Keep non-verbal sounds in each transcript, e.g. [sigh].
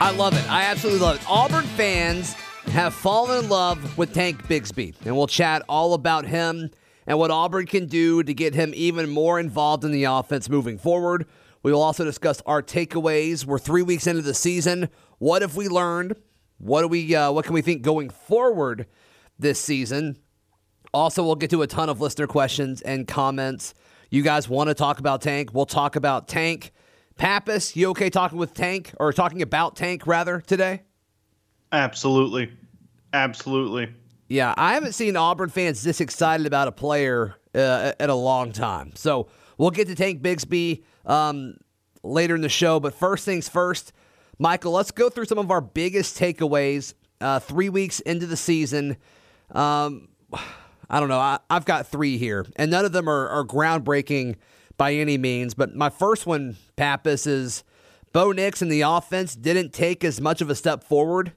I love it. I absolutely love it. Auburn fans have fallen in love with Tank Bigsby, and we'll chat all about him and what Auburn can do to get him even more involved in the offense moving forward. We will also discuss our takeaways. We're three weeks into the season. What have we learned? What do we? Uh, what can we think going forward this season? Also, we'll get to a ton of listener questions and comments. You guys want to talk about Tank? We'll talk about Tank. Pappas, you okay talking with Tank or talking about Tank rather today? Absolutely. Absolutely. Yeah, I haven't seen Auburn fans this excited about a player uh, at a long time. So we'll get to Tank Bigsby um, later in the show. But first things first, Michael, let's go through some of our biggest takeaways uh, three weeks into the season. Um, I don't know. I, have got three here, and none of them are, are groundbreaking by any means. But my first one, Pappas, is Bo Nix and the offense didn't take as much of a step forward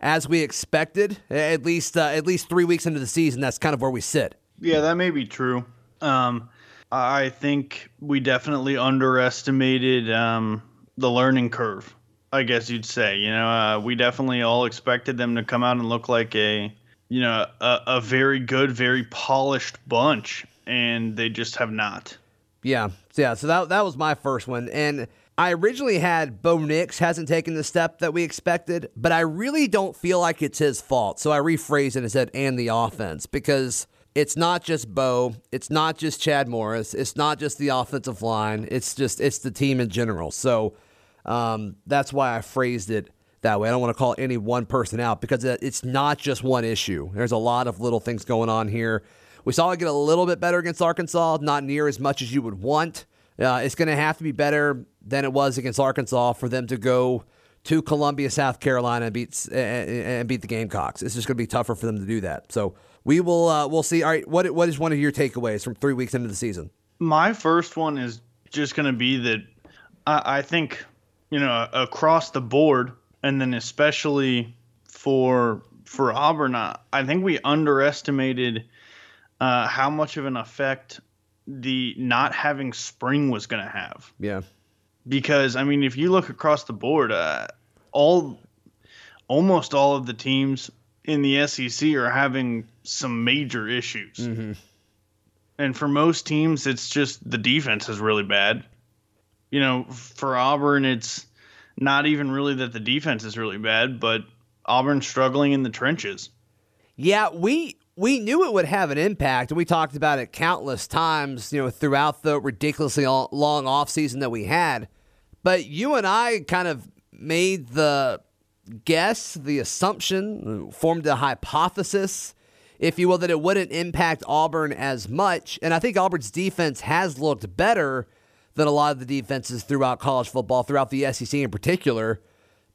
as we expected. At least, uh, at least three weeks into the season, that's kind of where we sit. Yeah, that may be true. Um, I think we definitely underestimated um, the learning curve. I guess you'd say. You know, uh, we definitely all expected them to come out and look like a, you know, a, a very good, very polished bunch, and they just have not. Yeah, yeah. So that that was my first one, and I originally had Bo Nix hasn't taken the step that we expected, but I really don't feel like it's his fault. So I rephrased it and said, "and the offense," because it's not just Bo, it's not just Chad Morris, it's not just the offensive line, it's just it's the team in general. So um, that's why I phrased it that way. I don't want to call any one person out because it's not just one issue. There's a lot of little things going on here. We saw it get a little bit better against Arkansas, not near as much as you would want. Uh, it's going to have to be better than it was against Arkansas for them to go to Columbia, South Carolina, and beat and beat the Gamecocks. It's just going to be tougher for them to do that. So we will uh, we'll see. All right, what what is one of your takeaways from three weeks into the season? My first one is just going to be that I, I think you know across the board, and then especially for for Auburn, I think we underestimated uh, how much of an effect the not having spring was going to have. Yeah. Because I mean, if you look across the board, uh, all almost all of the teams in the SEC are having some major issues. Mm-hmm. And for most teams, it's just the defense is really bad. You know, for Auburn, it's not even really that the defense is really bad, but Auburn struggling in the trenches. Yeah, we we knew it would have an impact. We talked about it countless times, you know, throughout the ridiculously long offseason that we had. But you and I kind of made the guess, the assumption, formed a hypothesis, if you will, that it wouldn't impact Auburn as much. And I think Auburn's defense has looked better than a lot of the defenses throughout college football, throughout the SEC in particular.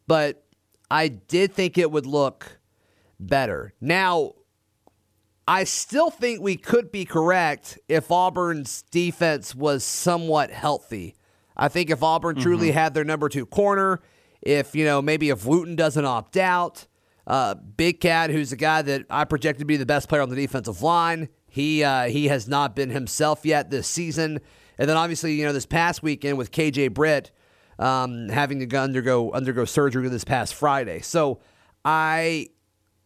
But I did think it would look better. Now, I still think we could be correct if Auburn's defense was somewhat healthy. I think if Auburn mm-hmm. truly had their number two corner, if, you know, maybe if Wooten doesn't opt out, uh, Big Cat, who's a guy that I projected to be the best player on the defensive line, he uh, he has not been himself yet this season. And then obviously, you know, this past weekend with KJ Britt um, having to undergo undergo surgery this past Friday. So I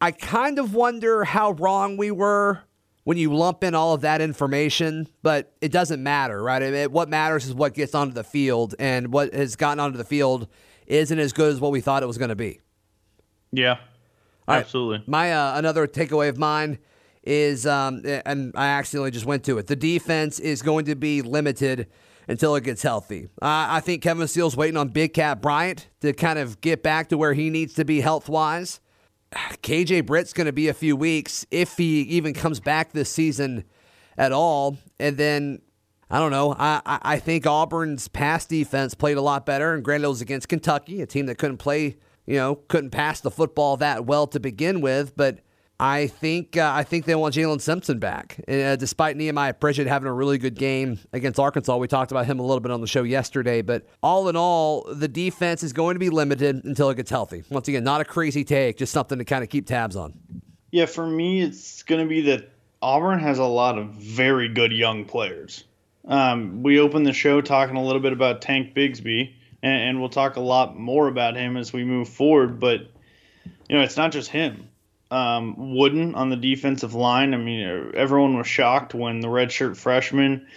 I kind of wonder how wrong we were when you lump in all of that information, but it doesn't matter, right? I mean, what matters is what gets onto the field, and what has gotten onto the field isn't as good as what we thought it was going to be. Yeah, absolutely. My uh, another takeaway of mine is, um, and I accidentally just went to it. The defense is going to be limited until it gets healthy. Uh, I think Kevin Steele's waiting on Big Cat Bryant to kind of get back to where he needs to be health wise. KJ Britt's going to be a few weeks if he even comes back this season at all. And then I don't know. I, I think Auburn's pass defense played a lot better, and granted it was against Kentucky, a team that couldn't play you you know, couldn't pass the football that well to begin with, but I think uh, I think they want Jaylin Simpson back. Uh, despite Nehemiah Pritchett having a really good game against Arkansas, we talked about him a little bit on the show yesterday. But all in all, the defense is going to be limited until it gets healthy. Once again, not a crazy take, just something to kind of keep tabs on. Yeah, for me, it's going to be that Auburn has a lot of very good young players. Um, we opened the show talking a little bit about Tank Bigsby, and, and we'll talk a lot more about him as we move forward. But you know, it's not just him um, Wooden on the defensive line. I mean, everyone was shocked when the redshirt freshman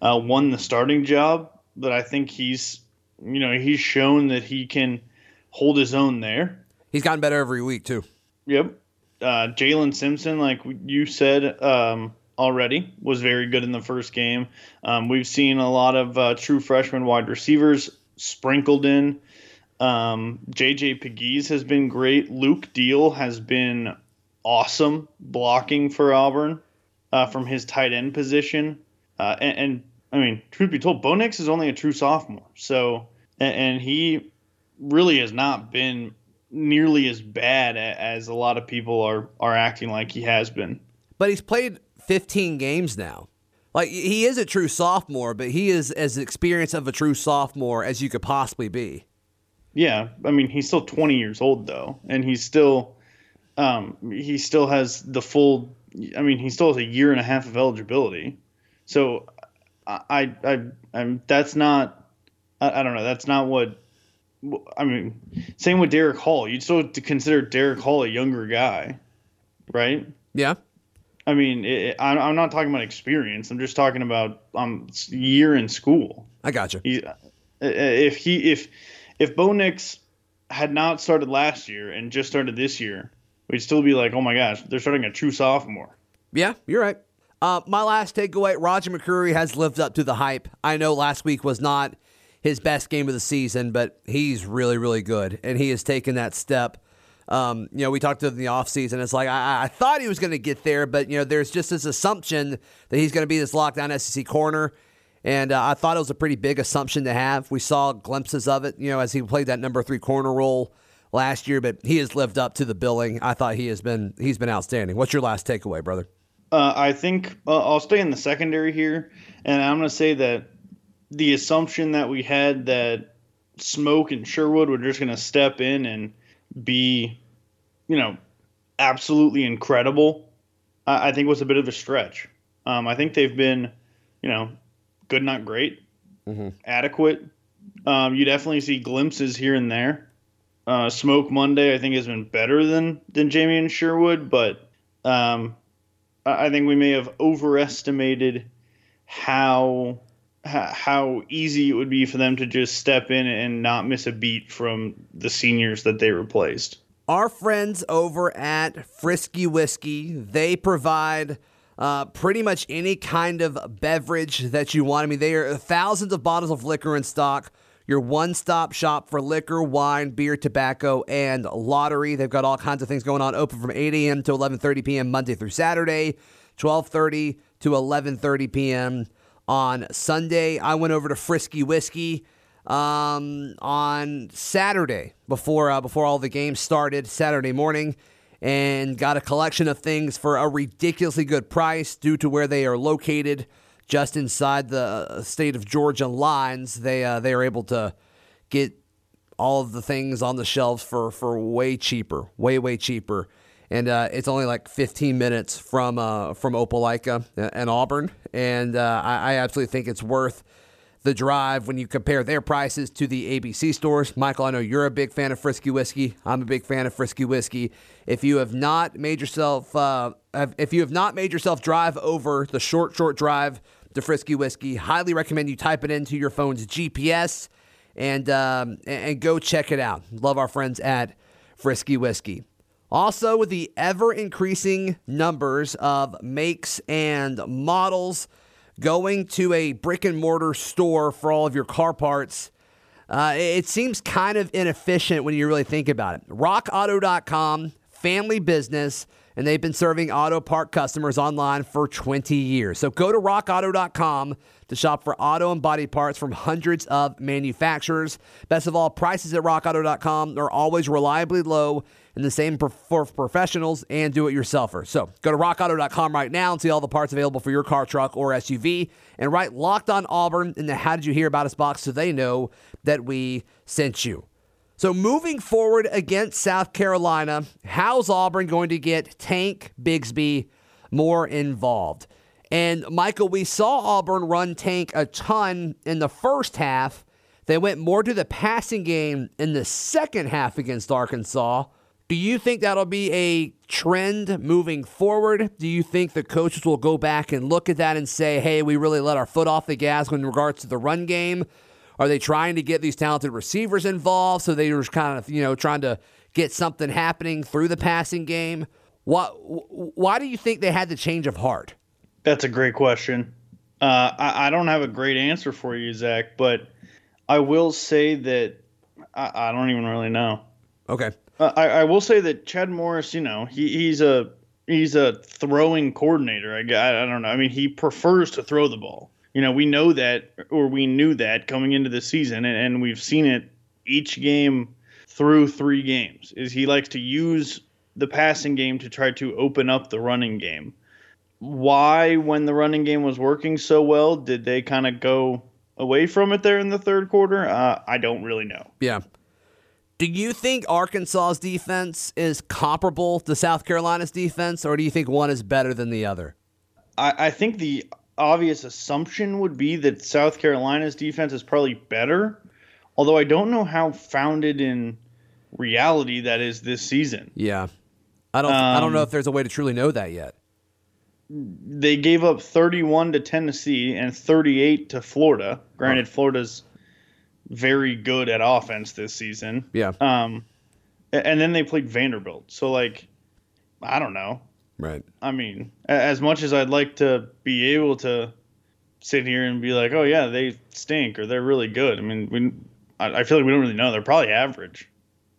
uh, won the starting job, but I think he's, you know, he's shown that he can hold his own there. He's gotten better every week too. Yep. Uh, Jaylin Simpson, like you said um, already, was very good in the first game. Um, we've seen a lot of uh, true freshman wide receivers sprinkled in. Um, JJ Pegues has been great. Luke Deal has been awesome blocking for Auburn uh, from his tight end position. Uh, and, and, I mean, truth be told, Bo Nix is only a true sophomore. So, and, and he really has not been nearly as bad as a lot of people are, are acting like he has been. But he's played 15 games now. Like, he is a true sophomore, but he is as experienced of a true sophomore as you could possibly be. Yeah. I mean, he's still 20 years old, though, and he's still um, he still has the full. I mean, he still has a year and a half of eligibility. So, I, I, I'm. That's not. I, I don't know. That's not what. I mean, same with Derick Hall. You'd still to consider Derick Hall a younger guy, right? Yeah. I mean, it, I'm not talking about experience. I'm just talking about um year in school. I got you. He, if he if if Bo Nix had not started last year and just started this year, we'd still be like, oh my gosh, they're starting a true sophomore. Yeah, you're right. Uh, my last takeaway Roger McCreary has lived up to the hype. I know last week was not his best game of the season, but he's really, really good. And he has taken that step. Um, you know, we talked to him in the offseason. It's like, I, I thought he was going to get there, but, you know, there's just this assumption that he's going to be this lockdown SEC corner. And uh, I thought it was a pretty big assumption to have. We saw glimpses of it, you know, as he played that number three corner role last year, but he has lived up to the billing. I thought he has been he's been outstanding. What's your last takeaway, brother? Uh, I think uh, I'll stay in the secondary here, and I'm going to say that the assumption that we had that Smoke and Sherwood were just going to step in and be, you know, absolutely incredible, I, I think was a bit of a stretch. Um, I think they've been, you know, good, not great, mm-hmm. adequate. Um, you definitely see glimpses here and there. Uh, Smoke Monday, I think, has been better than than Jamien Sherwood, but um, I think we may have overestimated how how easy it would be for them to just step in and not miss a beat from the seniors that they replaced. Our friends over at Frisky Whiskey, they provide uh, pretty much any kind of beverage that you want. I mean, they are thousands of bottles of liquor in stock your one stop shop for liquor, wine, beer, tobacco, and lottery. They've got all kinds of things going on. Open from 8 a.m. to 11:30 p.m. Monday through Saturday, 12:30 to 11:30 p.m. on Sunday. I went over to Frisky Whiskey um, on Saturday before uh, before all the games started Saturday morning, and got a collection of things for a ridiculously good price due to where they are located just inside the uh, state of Georgia lines, they uh, they are able to get all of the things on the shelves for for way cheaper, way way cheaper. And uh, it's only like 15 minutes from uh, from Opelika and Auburn, and uh, I, I absolutely think it's worth the drive when you compare their prices to the ABC stores. Michael, I know you're a big fan of Frisky Whiskey. I'm a big fan of Frisky Whiskey. If you have not made yourself, uh, if you have not made yourself drive over the short, short drive to Frisky Whiskey, highly recommend you type it into your phone's GPS and um, and go check it out. Love our friends at Frisky Whiskey. Also, with the ever increasing numbers of makes and models going to a brick and mortar store for all of your car parts, uh, it seems kind of inefficient when you really think about it. RockAuto.com, family business, and they've been serving auto part customers online for 20 years. So go to rockauto.com to shop for auto and body parts from hundreds of manufacturers. Best of all, prices at rockauto.com are always reliably low and the same for professionals and do it yourselfers. So go to rockauto.com right now and see all the parts available for your car, truck, or SUV and write locked on Auburn in the How Did You Hear About Us box so they know that we sent you. So moving forward against South Carolina, how's Auburn going to get Tank Bigsby more involved? And Michael, we saw Auburn run Tank a ton in the first half. They went more to the passing game in the second half against Arkansas. Do you think that'll be a trend moving forward? Do you think the coaches will go back and look at that and say, hey, we really let our foot off the gas in regards to the run game? Are they trying to get these talented receivers involved so they were kind of, you know, trying to get something happening through the passing game? Why, why do you think they had the change of heart? That's a great question. Uh, I, I, don't have a great answer for you, Zac, but I will say that I, I don't even really know. Okay. Uh, I, I, will say that Chad Morris, you know, he, he's a he's a throwing coordinator. I, I don't know. I mean, he prefers to throw the ball you know, we know that, or we knew that coming into the season, and, and we've seen it each game through three games. Is he likes to use the passing game to try to open up the running game. Why, when the running game was working so well, did they kind of go away from it there in the third quarter? Uh, I don't really know. Yeah. Do you think Arkansas's defense is comparable to South Carolina's defense, or do you think one is better than the other? I, I think the obvious assumption would be that South Carolina's defense is probably better, although I don't know how founded in reality that is this season. Yeah. I don't um, I don't know um, if there's a way to truly know that yet. They gave up 31 to Tennessee and 38 to Florida. Granted, oh. Florida's very good at offense this season. Yeah. Um and then they played Vanderbilt. So like I don't know. Right. I mean, as much as I'd like to be able to sit here and be like, oh yeah, they stink or they're really good. I mean, we, I, I feel like we don't really know. They're probably average.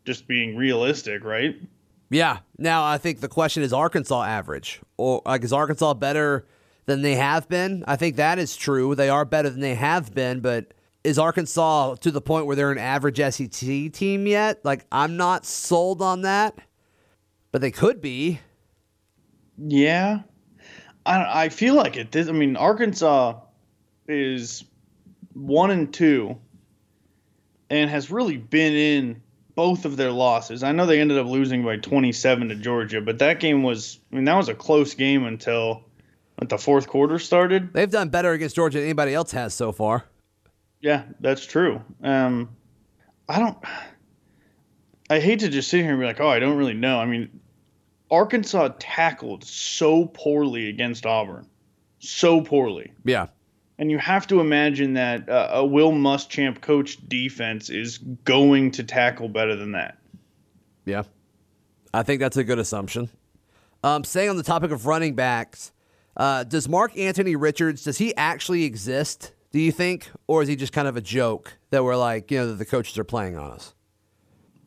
Just being realistic, right? Yeah. Now I think the question is Arkansas average, or like is Arkansas better than they have been? I think that is true. They are better than they have been, but is Arkansas to the point where they're an average SEC team yet? Like I'm not sold on that, but they could be. Yeah, I I feel like it. This, I mean, Arkansas is one and two, and has really been in both of their losses. I know they ended up losing by 27 to Georgia, but that game was I mean that was a close game until the fourth quarter started. They've done better against Georgia than anybody else has so far. Yeah, that's true. Um, I don't. I hate to just sit here and be like, oh, I don't really know. I mean, Arkansas tackled so poorly against Auburn, so poorly. Yeah. And you have to imagine that uh, a Will Muschamp coach defense is going to tackle better than that. Yeah. I think that's a good assumption. Um, staying on the topic of running backs, uh, does Mark Anthony Richards, does he actually exist, do you think? Or is he just kind of a joke that we're like, you know, that the coaches are playing on us?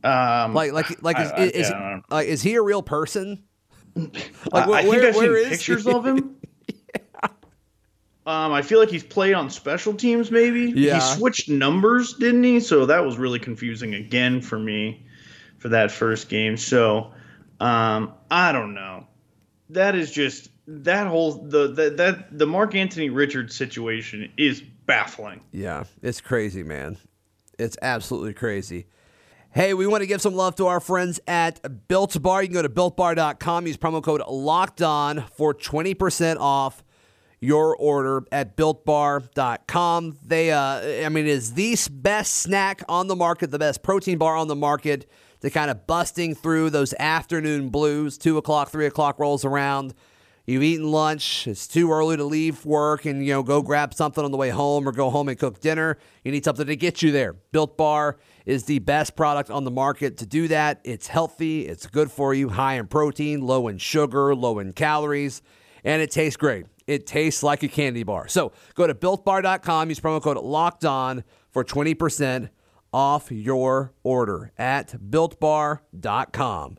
Um, like, like, like, is, I, is, is, like, is he a real person? [laughs] Like, wh- I think where, I've seen pictures he? of him. [laughs] yeah. Um, I feel like he's played on special teams. Maybe yeah. he switched numbers, didn't he? So that was really confusing again for me for that first game. So, um, I don't know. That is just that whole the, the that the Mark Anthony Richards situation is baffling. Yeah, it's crazy, man. It's absolutely crazy. Hey, we want to give some love to our friends at Built Bar. You can go to builtbar.com, use promo code Locked On for 20% off your order at builtbar.com. They, uh, I mean, is the best snack on the market, the best protein bar on the market to kind of busting through those afternoon blues. Two o'clock, three o'clock rolls around. You've eaten lunch. It's too early to leave work and you know go grab something on the way home or go home and cook dinner. You need something to get you there. Built Bar is the best product on the market to do that. It's healthy, it's good for you, high in protein, low in sugar, low in calories, and it tastes great. It tastes like a candy bar. So go to builtbar.com, use promo code locked on for 20% off your order at builtbar.com.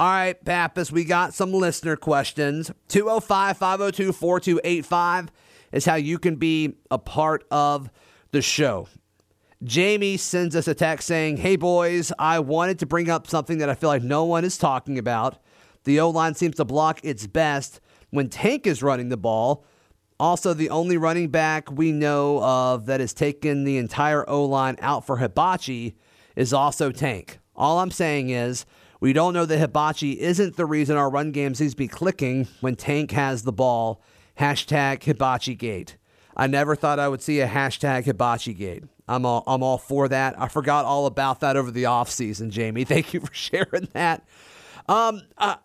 All right, Pappas, we got some listener questions. 205 502 4285 is how you can be a part of the show. Jamie sends us a text saying, Hey, boys, I wanted to bring up something that I feel like no one is talking about. The O line seems to block its best when Tank is running the ball. Also, the only running back we know of that has taken the entire O line out for Hibachi is also Tank. All I'm saying is, we don't know that Hibachi isn't the reason our run game seems to be clicking when Tank has the ball. Hashtag Hibachi Gate. I never thought I would see a hashtag Hibachi Gate. I'm all, I'm all for that. I forgot all about that over the offseason, Jamie. [laughs] Thank you for sharing that. Um, uh,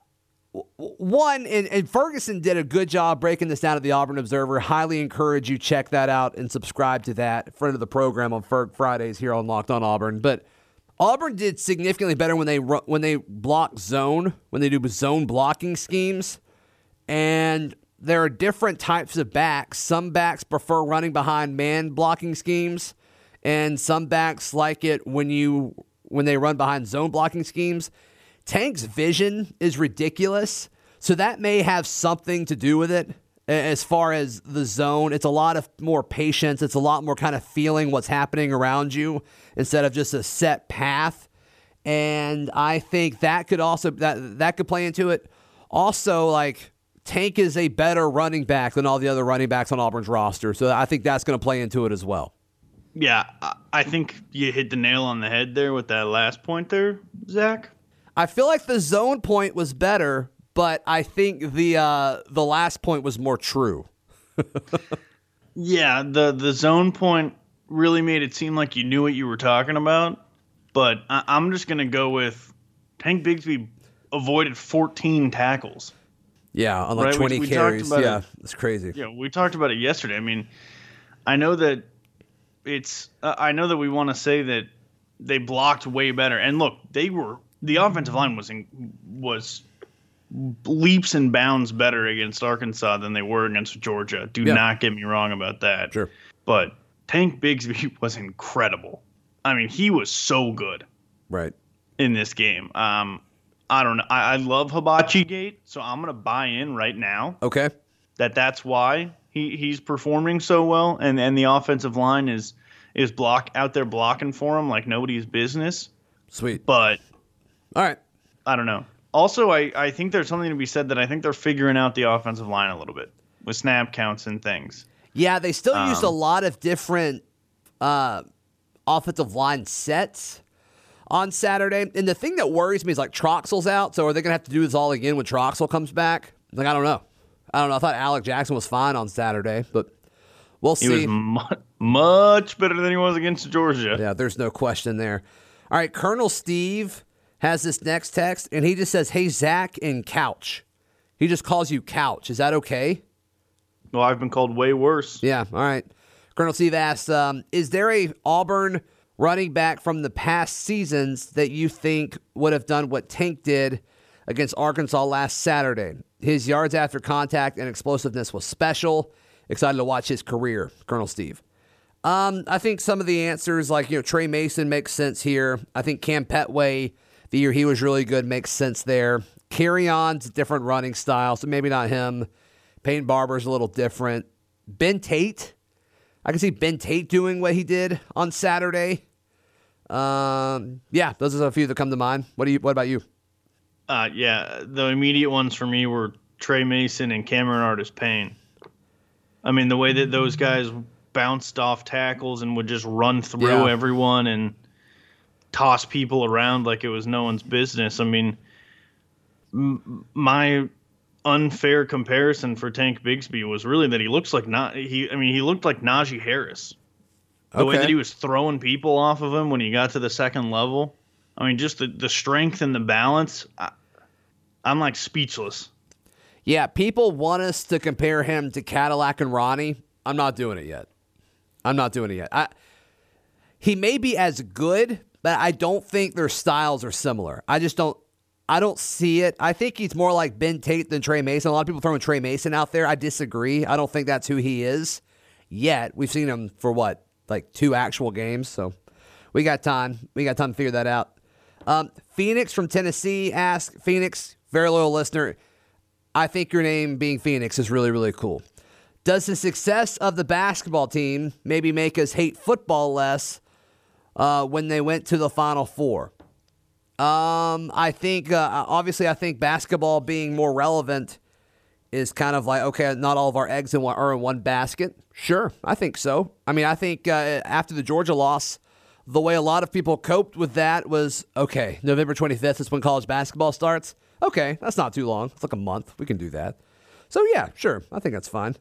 one, and, and, Ferguson did a good job breaking this down at the Auburn Observer. Highly encourage you check that out and subscribe to that. Friend of the program on Ferg Fridays here on Locked On Auburn. But Auburn did significantly better when they when they block zone, when they do zone blocking schemes. And there are different types of backs. Some backs prefer running behind man blocking schemes, and some backs like it when you when they run behind zone blocking schemes. Tank's vision is ridiculous, so that may have something to do with it as far as the zone. It's a lot of more patience. It's a lot more kind of feeling what's happening around you instead of just a set path. And I think that could also that that could play into it. Also, like Tank is a better running back than all the other running backs on Auburn's roster, so I think that's going to play into it as well. Yeah, I think you hit the nail on the head there with that last point there, Zac. I feel like the zone point was better, but I think the uh, the last point was more true. [laughs] yeah, the the zone point really made it seem like you knew what you were talking about. But I, I'm just gonna go with Tank Bigsby avoided 14 tackles. Yeah, on like right? 20 we, we carries. Yeah, it. it's crazy. Yeah, we talked about it yesterday. I mean, I know that it's. Uh, I know that we want to say that they blocked way better. And look, they were the offensive line was in, was leaps and bounds better against Arkansas than they were against Georgia. Do yeah. not get me wrong about that. Sure. But Tank Bigsby [laughs] was incredible. I mean, he was so good. Right. In this game. Um, I don't know. I, I love Hibachi Gate, so I'm gonna buy in right now. Okay. That that's why he, he's performing so well, and and the offensive line is is block out there blocking for him like nobody's business. Sweet. But all right. I don't know. Also, I, I think there's something to be said that I think they're figuring out the offensive line a little bit with snap counts and things. Yeah, they still um, used a lot of different uh, offensive line sets on Saturday. And the thing that worries me is like Troxel's out, so are they going to have to do this all again when Troxel comes back? Like, I don't know. I don't know. I thought Alec Jackson was fine on Saturday, but we'll see. He was mu- much better than he was against Georgia. Yeah, there's no question there. All right, Colonel Steve has this next text, and he just says, "Hey Zac in couch." He just calls you couch. Is that okay? Well, I've been called way worse. Yeah. All right. Colonel Steve asks, um, "Is there a Auburn running back from the past seasons that you think would have done what Tank did against Arkansas last Saturday? His yards after contact and explosiveness was special. Excited to watch his career, Colonel Steve." Um, I think some of the answers, like you know, Tre Mason makes sense here. I think Cam Petway the year he was really good makes sense there. Kerryon's a different running style, so maybe not him. Peyton Barber's a little different. Ben Tate, I can see Ben Tate doing what he did on Saturday. Um, yeah, those are a few that come to mind. What do you? What about you? Uh, yeah, the immediate ones for me were Tre Mason and Cameron Artis Payne. I mean, the way that those guys bounced off tackles and would just run through yeah. everyone and toss people around like it was no one's business. I mean, m- my unfair comparison for Tank Bigsby was really that he looks like not he. I mean, he looked like Najee Harris. The okay. way that he was throwing people off of him when he got to the second level, I mean, just the, the strength and the balance. I, I'm like speechless. Yeah, people want us to compare him to Cadillac and Ronnie. I'm not doing it yet. I'm not doing it yet. I, he may be as good, but I don't think their styles are similar. I just don't. I don't see it. I think he's more like Ben Tate than Tre Mason. A lot of people throwing Tre Mason out there. I disagree. I don't think that's who he is yet. We've seen him for what, like two actual games. So we got time. We got time to figure that out. Um, Phoenix from Tennessee asks Phoenix, very loyal listener. I think your name being Phoenix is really, really cool. Does the success of the basketball team maybe make us hate football less uh, when they went to the Final Four? Um, I think uh, obviously I think basketball being more relevant is kind of like okay, not all of our eggs in one, are in one basket. Sure, I think so. I mean, I think uh, after the Georgia loss, the way a lot of people coped with that was okay. November twenty fifth is when college basketball starts. Okay, that's not too long. It's like a month. We can do that. So yeah, sure, I think that's fine.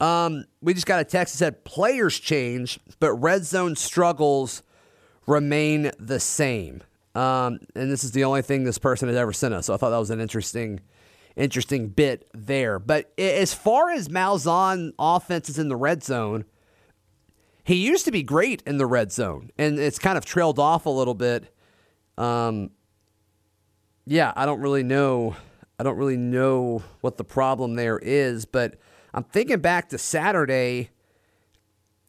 Um, we just got a text that said players change, but red zone struggles remain the same. Um, and this is the only thing this person has ever sent us. So I thought that was an interesting, interesting bit there. But as far as Malzahn offenses in the red zone, he used to be great in the red zone, and it's kind of trailed off a little bit. Um, yeah, I don't really know. I don't really know what the problem there is, but I'm thinking back to Saturday,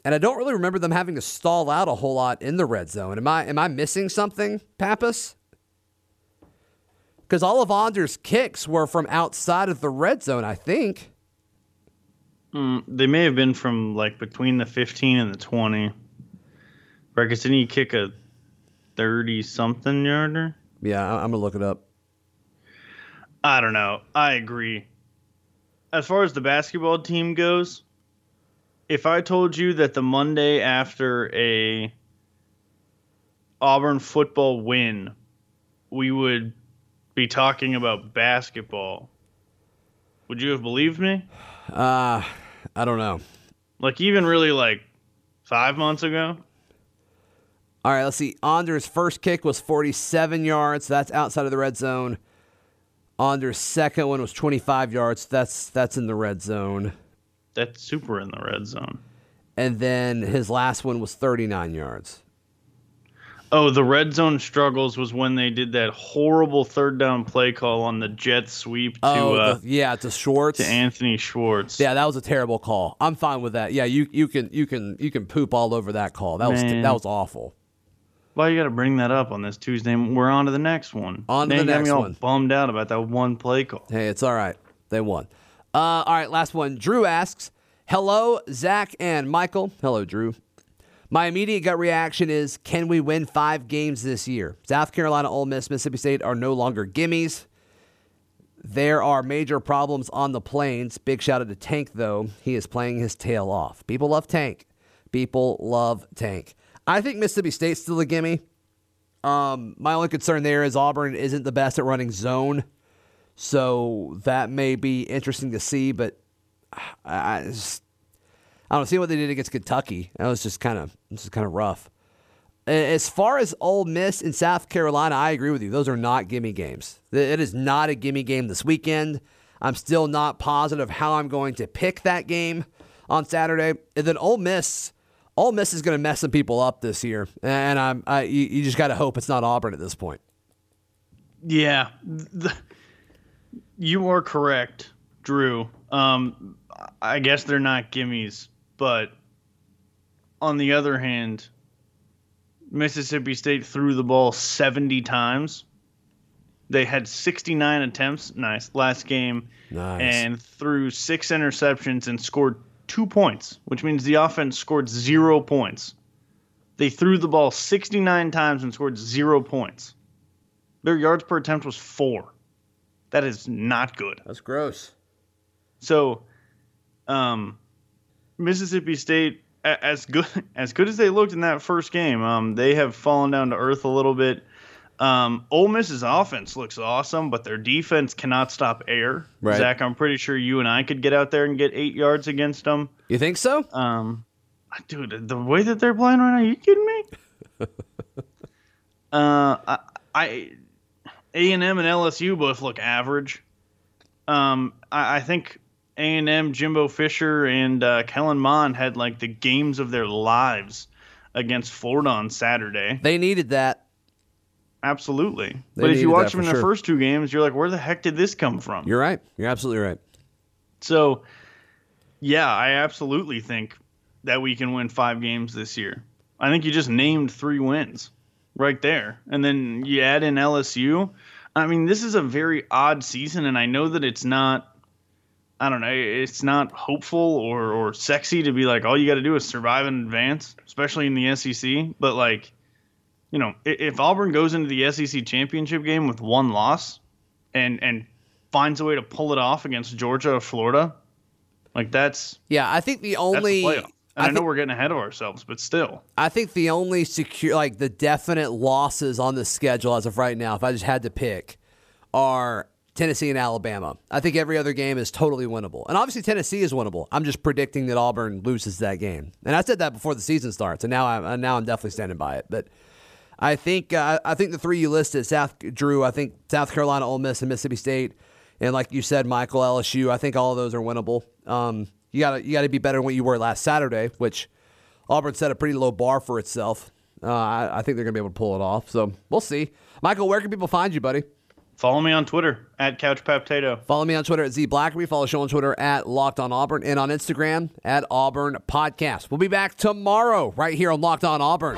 and I don't really remember them having to stall out a whole lot in the red zone. Am I am I missing something, Pappas? Because all of Anders' kicks were from outside of the red zone, I think. Mm, they may have been from like between the 15 and the 20. Because didn't he kick a 30 something yarder? Yeah, I'm gonna look it up. I don't know. I agree. As far as the basketball team goes, if I told you that the Monday after a Auburn football win, we would be talking about basketball, would you have believed me? Uh, I don't know. Like even really like five months ago? All right, let's see. Anders' first kick was 47 yards. So That's outside of the red zone. Anders' second one was 25 yards. That's that's in the red zone. That's super in the red zone. And then his last one was 39 yards. Oh, the red zone struggles was when they did that horrible third down play call on the jet sweep to oh, uh, the, yeah, to Schwartz. to Anthony Schwartz. Yeah, that was a terrible call. I'm fine with that. Yeah, you you can you can you can poop all over that call. That was that was awful. Why you got to bring that up on this Tuesday? We're on to the next one. On to Now the next me all one. Bummed out about that one play call. Hey, it's all right. They won. Uh, all right, last one. Drew asks, "Hello, Zac and Michael. Hello, Drew. My immediate gut reaction is, can we win five games this year? South Carolina, Ole Miss, Mississippi State are no longer gimmies. There are major problems on the plains. Big shout out to Tank, though. He is playing his tail off. People love Tank. People love Tank. I think Mississippi State's still a gimme. Um, my only concern there is Auburn isn't the best at running zone. So that may be interesting to see, but I, just, I don't. See what they did against Kentucky. That was just kind of this is kind of rough. As far as Ole Miss and South Carolina, I agree with you. Those are not gimme games. It is not a gimme game this weekend. I'm still not positive how I'm going to pick that game on Saturday. And then Ole Miss, Ole Miss is going to mess some people up this year, and I'm I, you, you just got to hope it's not Auburn at this point. Yeah, the, you are correct, Drew. Um, I guess they're not gimmies, but on the other hand, Mississippi State threw the ball 70 times. They had 69 attempts, nice, last game, Nice. and threw six interceptions and scored two points, which means the offense scored zero points. They threw the ball 69 times and scored zero points. Their yards per attempt was four. That is not good. That's gross. So, um, Mississippi State, as good [laughs] as good as they looked in that first game, um, they have fallen down to earth a little bit. Um, Ole Miss's offense looks awesome, but their defense cannot stop air. Right. Zac, I'm pretty sure you and I could get out there and get eight yards against them. You think so? Um, dude, the way that they're playing right now, you kidding me? [laughs] Uh, I A and M and LSU both look average. Um, I, I think A and M, Jimbo Fisher, and uh, Kellen Mond had like the games of their lives against Florida on Saturday. They needed that. Absolutely. They but if you watch them in for the first two games, you're like, where the heck did this come from? You're right. You're absolutely right. So, yeah, I absolutely think that we can win five games this year. I think you just named three wins right there. And then you add in LSU. I mean, this is a very odd season, and I know that it's not. I don't know. It's not hopeful or, or sexy to be like, all you got to do is survive and advance, especially in the SEC. But, like, you know, if Auburn goes into the SEC championship game with one loss and, and finds a way to pull it off against Georgia or Florida, like that's Yeah, I think the only the. I I, know think- we're getting ahead of ourselves, but still, I think the only secure, like the definite losses on the schedule as of right now, if I just had to pick, are Tennessee and Alabama. I think every other game is totally winnable, and obviously Tennessee is winnable. I'm just predicting that Auburn loses that game, and I said that before the season starts, and now I'm now I'm definitely standing by it. But I think uh, I think the three you listed, South Drew, I think South Carolina, Ole Miss, and Mississippi State, and like you said, Michael LSU. I think all of those are winnable. Um, you got to you got to be better than what you were last Saturday, which Auburn set a pretty low bar for itself. Uh, I, I think they're gonna be able to pull it off. So we'll see. Michael, where can people find you, buddy? follow me on Twitter at CouchPaptato. Follow me on Twitter at Z Blackerby. Follow the show on Twitter at Locked On Auburn and on Instagram at Auburn Podcast. We'll be back tomorrow right here on Locked On Auburn.